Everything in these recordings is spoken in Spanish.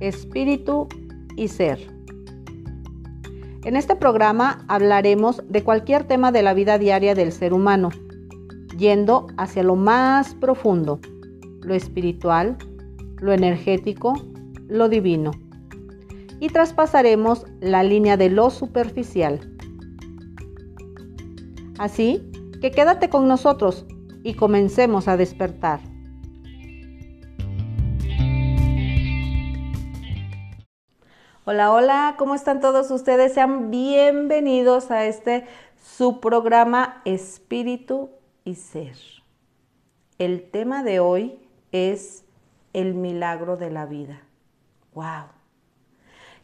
espíritu y ser. En este programa hablaremos de cualquier tema de la vida diaria del ser humano, yendo hacia lo más profundo, lo espiritual, lo energético, lo divino. Y traspasaremos la línea de lo superficial. Así que quédate con nosotros y comencemos a despertar. Hola, hola, ¿cómo están todos ustedes? Sean bienvenidos a este su programa Espíritu y Ser. El tema de hoy es el milagro de la vida. ¡Wow!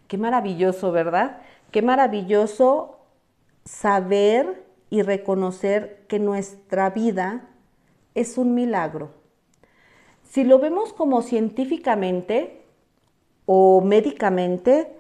Qué maravilloso, ¿verdad? Qué maravilloso saber y reconocer que nuestra vida es un milagro. Si lo vemos como científicamente, o médicamente,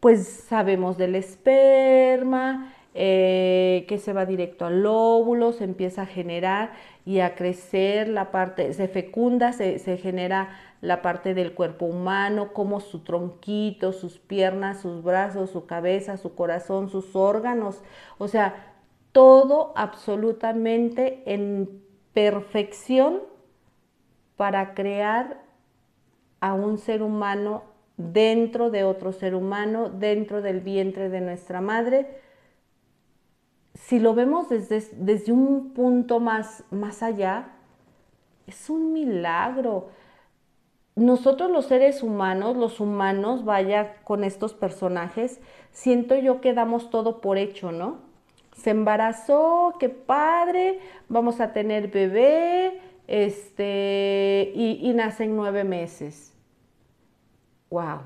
pues sabemos del esperma, eh, que se va directo al óvulo, se empieza a generar y a crecer la parte, se fecunda, se, se genera la parte del cuerpo humano, como su tronquito, sus piernas, sus brazos, su cabeza, su corazón, sus órganos, o sea, todo absolutamente en perfección para crear a un ser humano dentro de otro ser humano, dentro del vientre de nuestra madre. Si lo vemos desde, desde un punto más, más allá, es un milagro. Nosotros los seres humanos, los humanos, vaya con estos personajes, siento yo que damos todo por hecho, ¿no? Se embarazó, qué padre, vamos a tener bebé, este, y, y nacen nueve meses wow.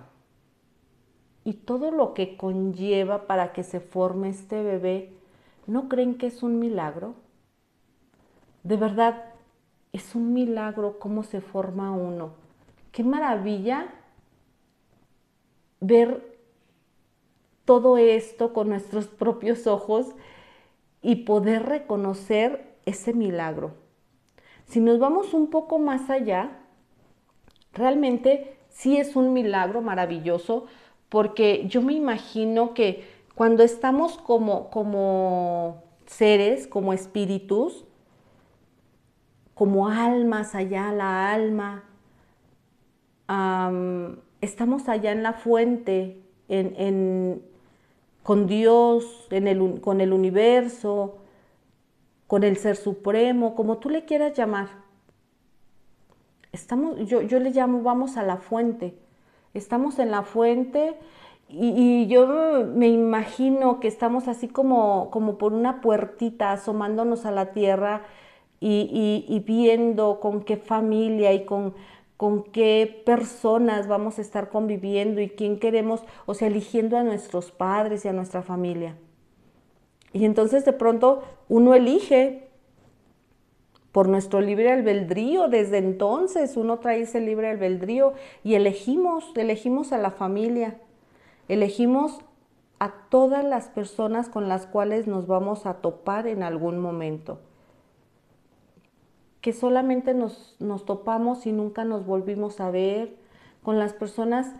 Y todo lo que conlleva para que se forme este bebé, ¿no creen que es un milagro? De verdad, es un milagro cómo se forma uno. Qué maravilla ver todo esto con nuestros propios ojos y poder reconocer ese milagro. Si nos vamos un poco más allá, realmente sí es un milagro maravilloso porque yo me imagino que cuando estamos como, como seres, como espíritus, como almas allá, la alma, estamos allá en la fuente, con Dios, con el universo, con el Ser Supremo, como tú le quieras llamar. Estamos, yo, yo le llamo vamos a la fuente. Estamos en la fuente y, yo me imagino que estamos así como, como por una puertita asomándonos a la tierra y, viendo con qué familia y con, con qué personas vamos a estar conviviendo y quién queremos, o sea, eligiendo a nuestros padres y a nuestra familia. Y entonces de pronto uno elige por nuestro libre albedrío. Desde entonces uno trae ese libre albedrío y elegimos, elegimos a la familia, elegimos a todas las personas con las cuales nos vamos a topar en algún momento. Que solamente nos, nos topamos y nunca nos volvimos a ver, con las personas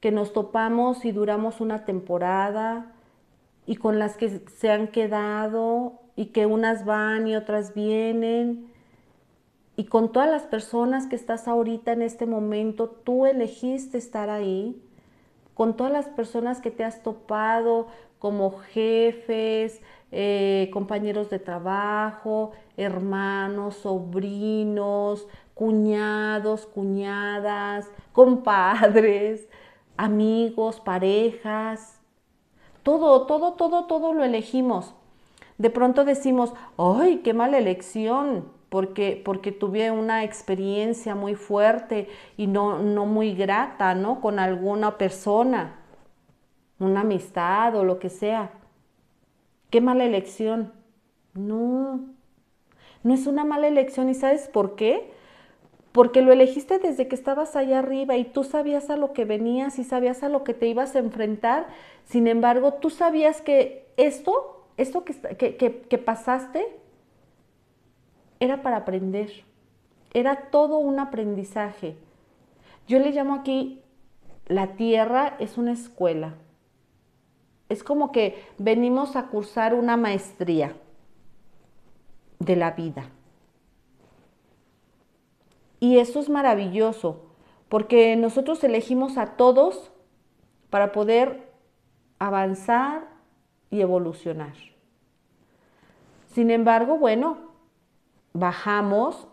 que nos topamos y duramos una temporada y con las que se han quedado y que unas van y otras vienen. Y con todas las personas que estás ahorita en este momento, tú elegiste estar ahí. Con todas las personas que te has topado como jefes, eh, compañeros de trabajo, hermanos, sobrinos, cuñados, cuñadas, compadres, amigos, parejas. Todo, todo, todo, todo lo elegimos de pronto decimos, ¡ay, qué mala elección! Porque, porque tuve una experiencia muy fuerte y no, no muy grata, ¿no? Con alguna persona, una amistad o lo que sea. Qué mala elección. No, no es una mala elección. ¿Y sabes por qué? Porque lo elegiste desde que estabas allá arriba y tú sabías a lo que venías y sabías a lo que te ibas a enfrentar. Sin embargo, tú sabías que esto esto que, pasaste era para aprender, era todo un aprendizaje. Yo le llamo aquí la tierra es una escuela. Es como que venimos a cursar una maestría de la vida. Y eso es maravilloso, porque nosotros elegimos a todos para poder avanzar y evolucionar. Sin embargo, bueno, bajamos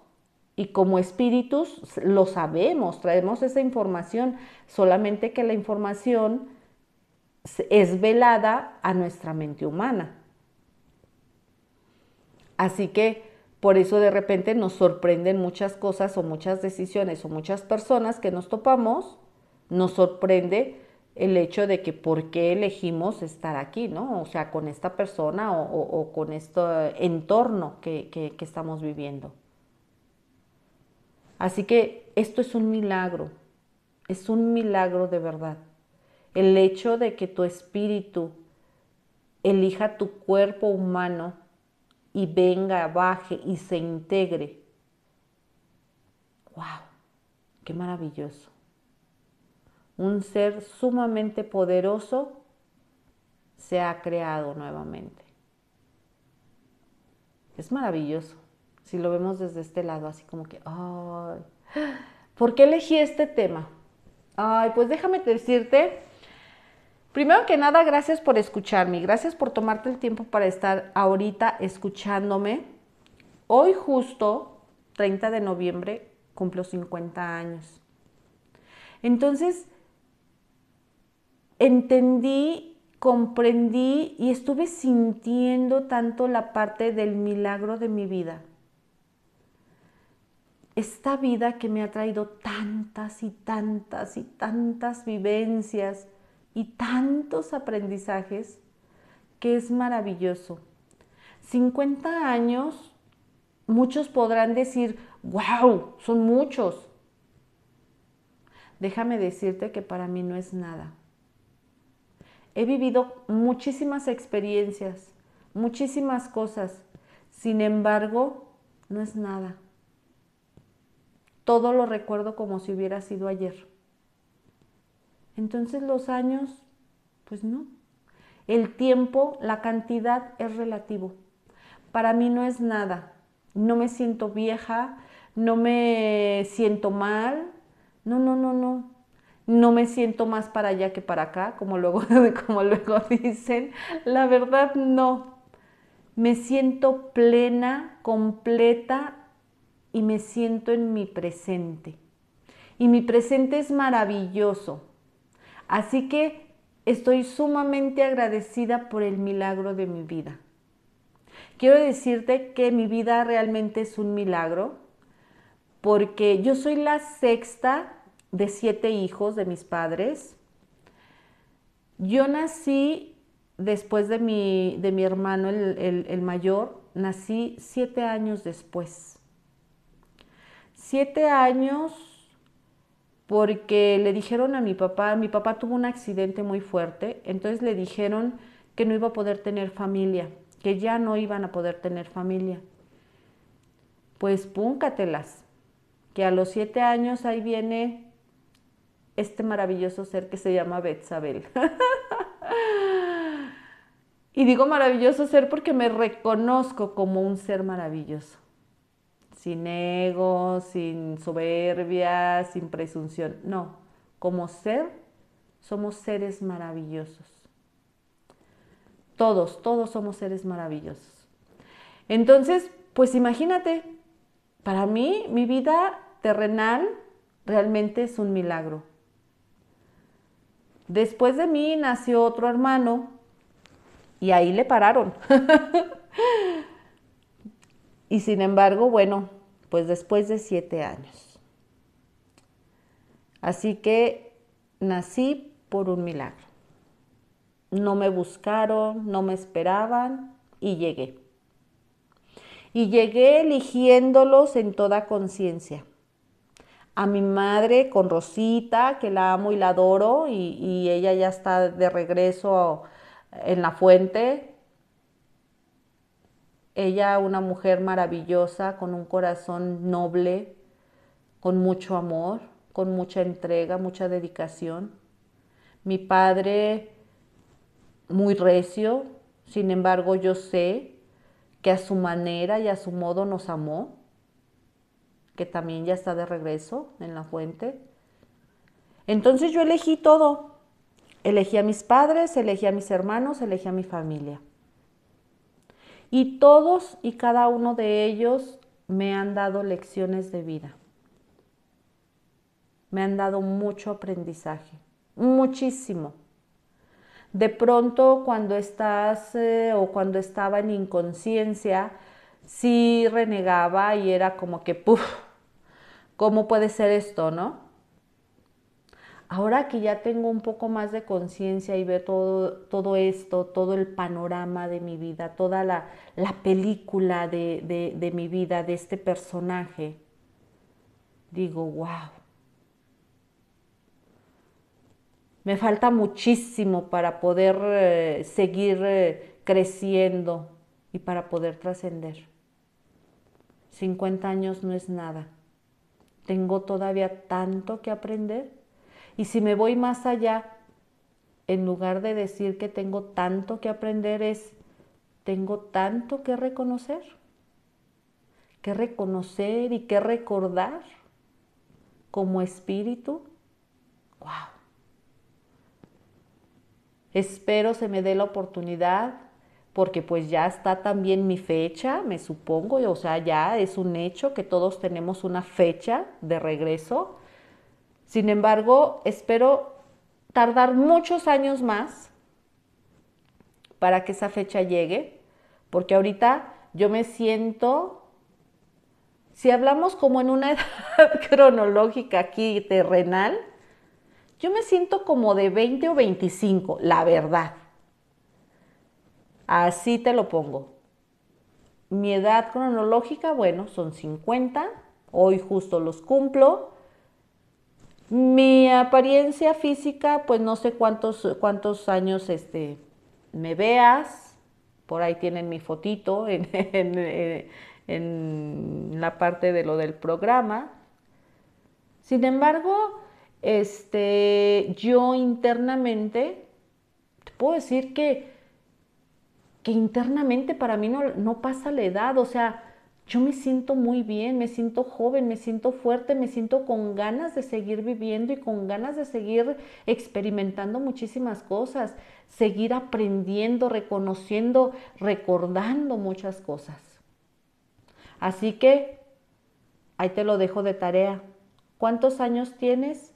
y como espíritus lo sabemos, traemos esa información, solamente que la información es velada a nuestra mente humana. Así que por eso de repente nos sorprenden muchas cosas o muchas decisiones o muchas personas que nos topamos, nos sorprende el hecho de que por qué elegimos estar aquí, ¿no? O sea, con esta persona o, con este entorno que, que estamos viviendo. Así que esto es un milagro, es un milagro de verdad. El hecho de que tu espíritu elija tu cuerpo humano y venga, baje y se integre. ¡Wow! ¡Qué maravilloso! Un ser sumamente poderoso se ha creado nuevamente. Es maravilloso si lo vemos desde este lado, así como que, ¿por qué elegí este tema? Ay, pues déjame decirte, primero que nada, gracias por escucharme, gracias por tomarte el tiempo para estar ahorita escuchándome. Hoy justo, 30 de noviembre, cumplo 50 años. Entonces, entendí comprendí y estuve sintiendo tanto la parte del milagro de mi vida esta vida que me ha traído tantas y tantas y tantas vivencias y tantos aprendizajes que es maravilloso. 50 años, muchos podrán decir, wow, son muchos. Déjame decirte que para mí no es nada. He vivido muchísimas experiencias, muchísimas cosas. Sin embargo, no es nada todo lo recuerdo como si hubiera sido ayer. Entonces los años, pues no. El tiempo, la cantidad es relativo. Para mí no es nada. No me siento vieja, no me siento mal. No, no, no, no. No me siento más para allá que para acá, como luego, como luego dicen. La verdad, no. Me siento plena, completa y me siento en mi presente. Y mi presente es maravilloso. Así que estoy sumamente agradecida por el milagro de mi vida. Quiero decirte que mi vida realmente es un milagro porque yo soy la sexta de siete hijos de mis padres. Yo nací después de mi, de mi hermano, el, el mayor, nací siete años después siete años porque le dijeron a mi papá, mi papá tuvo un accidente muy fuerte, entonces le dijeron que no iba a poder tener familia, que ya no iban a poder tener familia. Pues púncatelas, que a los siete años ahí viene este maravilloso ser que se llama Betsabel. y digo maravilloso ser porque me reconozco como un ser maravilloso sin ego, sin soberbia, sin presunción. No, como ser somos seres maravillosos. Todos, todos somos seres maravillosos. Entonces, pues imagínate, para mí mi vida terrenal realmente es un milagro. Después de mí nació otro hermano y ahí le pararon. y sin embargo, bueno, pues después de siete años. Así que nací por un milagro. No me buscaron, no me esperaban y llegué. Y llegué eligiéndolos en toda conciencia. A mi madre con Rosita, que la amo y la adoro, y, y ella ya está de regreso en la fuente, ella, una mujer maravillosa, con un corazón noble, con mucho amor, con mucha entrega, mucha dedicación. Mi padre muy recio, sin embargo yo sé que a su manera y a su modo nos amó, que también ya está de regreso en la fuente. Entonces yo elegí todo. Elegí a mis padres, elegí a mis hermanos, elegí a mi familia. Y todos y cada uno de ellos me han dado lecciones de vida. Me han dado mucho aprendizaje, muchísimo. De pronto cuando estás eh, o cuando estaba en inconsciencia, sí renegaba y era como que, puff, ¿cómo puede ser esto, no? Ahora que ya tengo un poco más de conciencia y veo todo, todo, esto, todo el panorama de mi vida, toda la, película de, de mi vida, de este personaje, digo, wow. Me falta muchísimo para poder eh, seguir eh, creciendo y para poder trascender. 50 años no es nada. Tengo todavía tanto que aprender y si me voy más allá, en lugar de decir que tengo tanto que aprender, es, tengo tanto que reconocer, que reconocer y que recordar como espíritu. ¡Wow! Espero se me dé la oportunidad porque pues ya está también mi fecha, me supongo, o sea, ya es un hecho que todos tenemos una fecha de regreso sin embargo, espero tardar muchos años más para que esa fecha llegue, porque ahorita yo me siento, si hablamos como en una edad cronológica aquí terrenal, yo me siento como de 20 o 25, la verdad. Así te lo pongo. Mi edad cronológica, bueno, son 50, hoy justo los cumplo. Mi apariencia física, pues no sé cuántos, cuántos años este, me veas. Por ahí tienen mi fotito en, en, la parte de lo del programa. Sin embargo, este, yo internamente, te puedo decir que, que internamente para mí no, pasa la edad. O sea, yo me siento muy bien, me siento joven, me siento fuerte, me siento con ganas de seguir viviendo y con ganas de seguir experimentando muchísimas cosas, seguir aprendiendo, reconociendo, recordando muchas cosas. Así que ahí te lo dejo de tarea. ¿Cuántos años tienes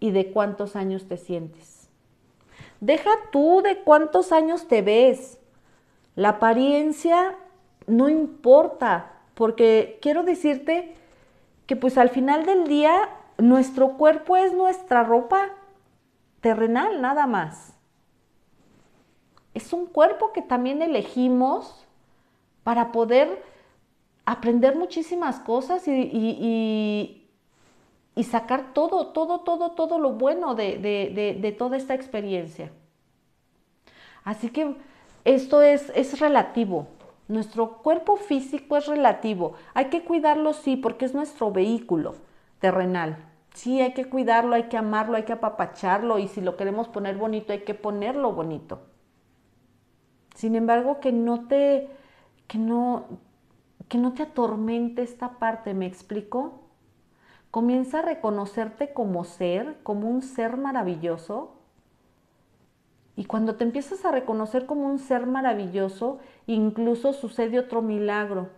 y de cuántos años te sientes? Deja tú de cuántos años te ves. La apariencia no importa, porque quiero decirte que pues al final del día nuestro cuerpo es nuestra ropa terrenal nada más. Es un cuerpo que también elegimos para poder aprender muchísimas cosas y, y, sacar todo, todo, todo, todo lo bueno de, de, toda esta experiencia. Así que esto es, es relativo. Nuestro cuerpo físico es relativo. Hay que cuidarlo, sí, porque es nuestro vehículo terrenal. Sí, hay que cuidarlo, hay que amarlo, hay que apapacharlo y si lo queremos poner bonito, hay que ponerlo bonito. Sin embargo, que no te, que no, que no te atormente esta parte, ¿me explico? Comienza a reconocerte como ser, como un ser maravilloso, y cuando te empiezas a reconocer como un ser maravilloso, incluso sucede otro milagro.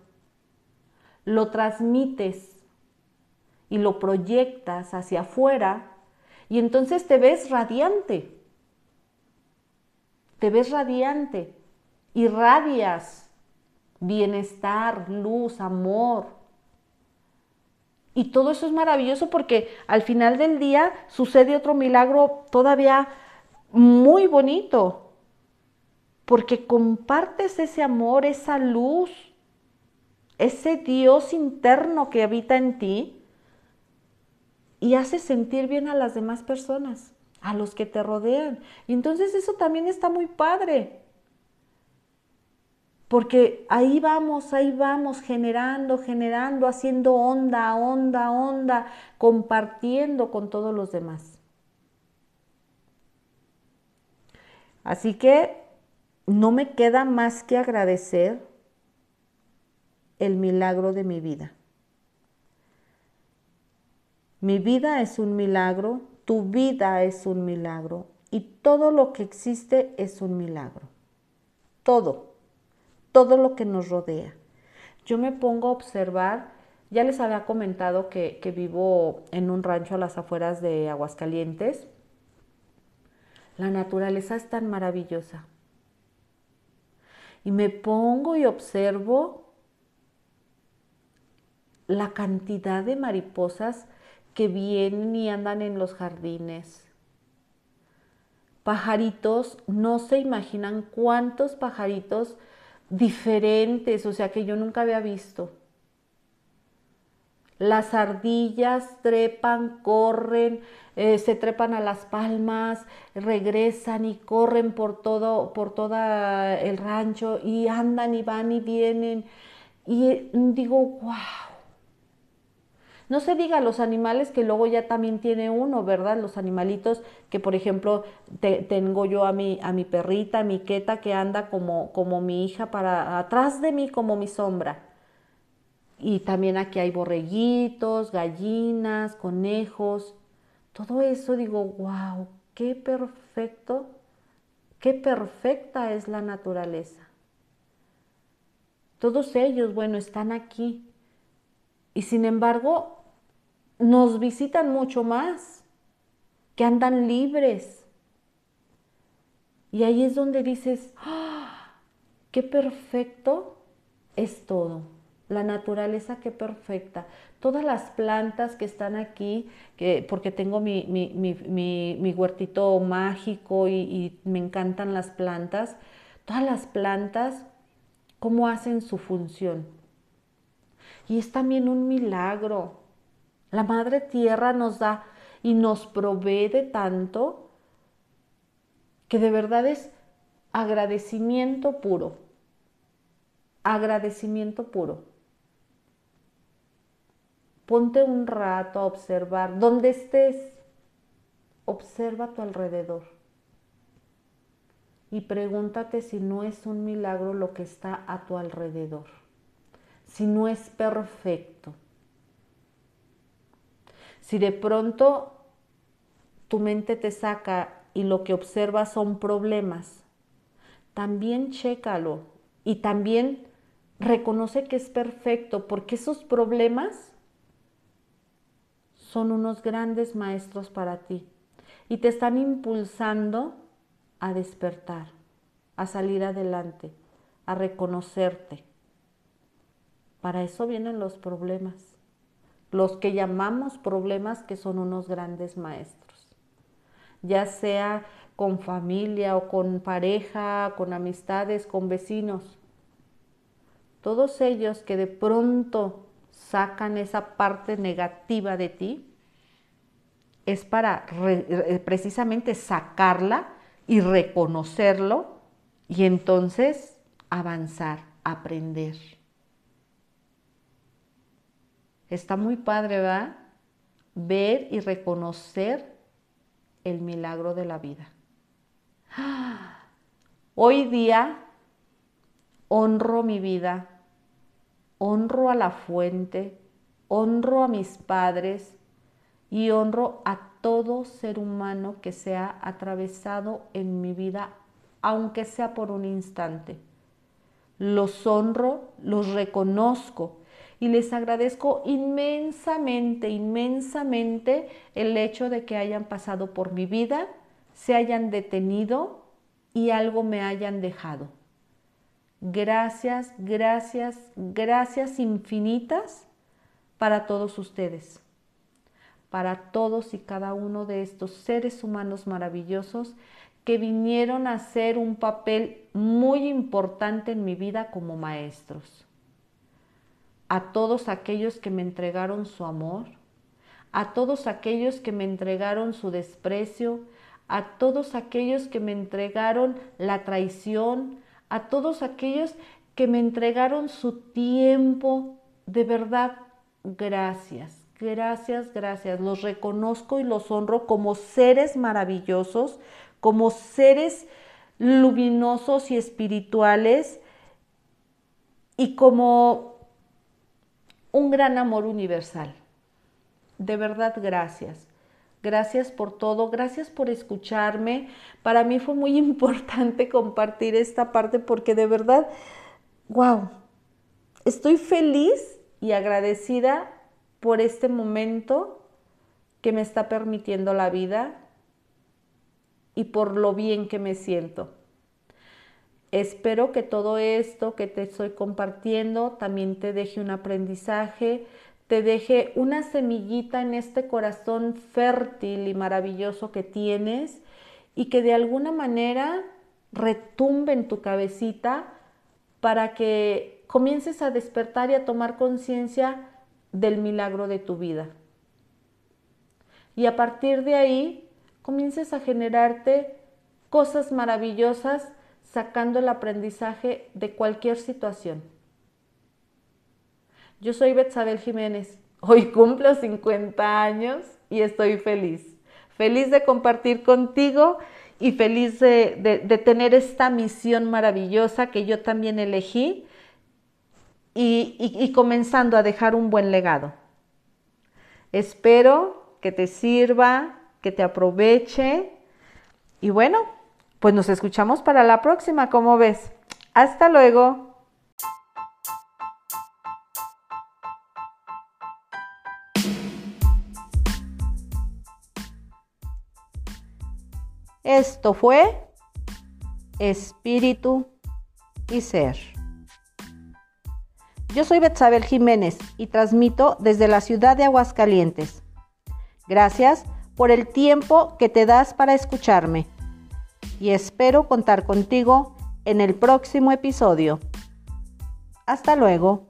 Lo transmites y lo proyectas hacia afuera y entonces te ves radiante. Te ves radiante, irradias bienestar, luz, amor. Y todo eso es maravilloso porque al final del día sucede otro milagro todavía muy bonito, porque compartes ese amor, esa luz, ese Dios interno que habita en ti y haces sentir bien a las demás personas, a los que te rodean. Y entonces eso también está muy padre. Porque ahí vamos, ahí vamos, generando, generando, haciendo onda, onda, onda, compartiendo con todos los demás. Así que no me queda más que agradecer el milagro de mi vida. Mi vida es un milagro, tu vida es un milagro y todo lo que existe es un milagro. Todo, todo lo que nos rodea. Yo me pongo a observar, ya les había comentado que, vivo en un rancho a las afueras de Aguascalientes. La naturaleza es tan maravillosa. Y me pongo y observo la cantidad de mariposas que vienen y andan en los jardines. Pajaritos, no se imaginan cuántos pajaritos diferentes, o sea, que yo nunca había visto. Las ardillas trepan, corren, eh, se trepan a las palmas, regresan y corren por todo, por toda el rancho y andan y van y vienen. Y digo, wow, no se diga los animales que luego ya también tiene uno, ¿verdad? Los animalitos que, por ejemplo, tengo yo a mi, a mi perrita, a mi queta, que anda como, como mi hija para atrás de mí, como mi sombra. Y también aquí hay borreguitos, gallinas, conejos. Todo eso digo, wow, qué perfecto, qué perfecta es la naturaleza. Todos ellos, bueno, están aquí. Y sin embargo, nos visitan mucho más, que andan libres. Y ahí es donde dices, ¡Ah! qué perfecto es todo. La naturaleza, qué perfecta. Todas las plantas que están aquí, que, porque tengo mi, mi, huertito mágico y, y me encantan las plantas, todas las plantas, cómo hacen su función. Y es también un milagro la Madre Tierra nos da y nos provee de tanto que de verdad es agradecimiento puro. Agradecimiento puro. Ponte un rato a observar, donde estés, observa a tu alrededor y pregúntate si no es un milagro lo que está a tu alrededor, si no es perfecto. Si de pronto tu mente te saca y lo que observas son problemas, también chécalo y también reconoce que es perfecto porque esos problemas son unos grandes maestros para ti y te están impulsando a despertar, a salir adelante, a reconocerte. Para eso vienen los problemas los que llamamos problemas que son unos grandes maestros, ya sea con familia o con pareja, con amistades, con vecinos. Todos ellos que de pronto sacan esa parte negativa de ti, es para precisamente sacarla y reconocerlo y entonces avanzar, aprender. Está muy padre, ¿verdad? Ver y reconocer el milagro de la vida. Hoy día honro mi vida, honro a la fuente, honro a mis padres y honro a todo ser humano que se ha atravesado en mi vida, aunque sea por un instante. Los honro, los reconozco y les agradezco inmensamente, inmensamente el hecho de que hayan pasado por mi vida, se hayan detenido y algo me hayan dejado. Gracias, gracias, gracias infinitas para todos ustedes, para todos y cada uno de estos seres humanos maravillosos que vinieron a hacer un papel muy importante en mi vida como maestros a todos aquellos que me entregaron su amor, a todos aquellos que me entregaron su desprecio, a todos aquellos que me entregaron la traición, a todos aquellos que me entregaron su tiempo. De verdad, gracias, gracias, gracias. Los reconozco y los honro como seres maravillosos, como seres luminosos y espirituales y como un gran amor universal. De verdad, gracias. Gracias por todo, gracias por escucharme. Para mí fue muy importante compartir esta parte porque de verdad, wow, estoy feliz y agradecida por este momento que me está permitiendo la vida y por lo bien que me siento. Espero que todo esto que te estoy compartiendo también te deje un aprendizaje, te deje una semillita en este corazón fértil y maravilloso que tienes y que de alguna manera retumbe en tu cabecita para que comiences a despertar y a tomar conciencia del milagro de tu vida. Y a partir de ahí comiences a generarte cosas maravillosas sacando el aprendizaje de cualquier situación. Yo soy Betsabel Jiménez. Hoy cumplo 50 años y estoy feliz. Feliz de compartir contigo y feliz de, tener esta misión maravillosa que yo también elegí y comenzando a dejar un buen legado. Espero que te sirva, que te aproveche. Y bueno, pues nos escuchamos para la próxima, ¿cómo ves? Hasta luego. Esto fue Espíritu y Ser. Yo soy Betsabel Jiménez y transmito desde la ciudad de Aguascalientes. Gracias por el tiempo que te das para escucharme y espero contar contigo en el próximo episodio. Hasta luego.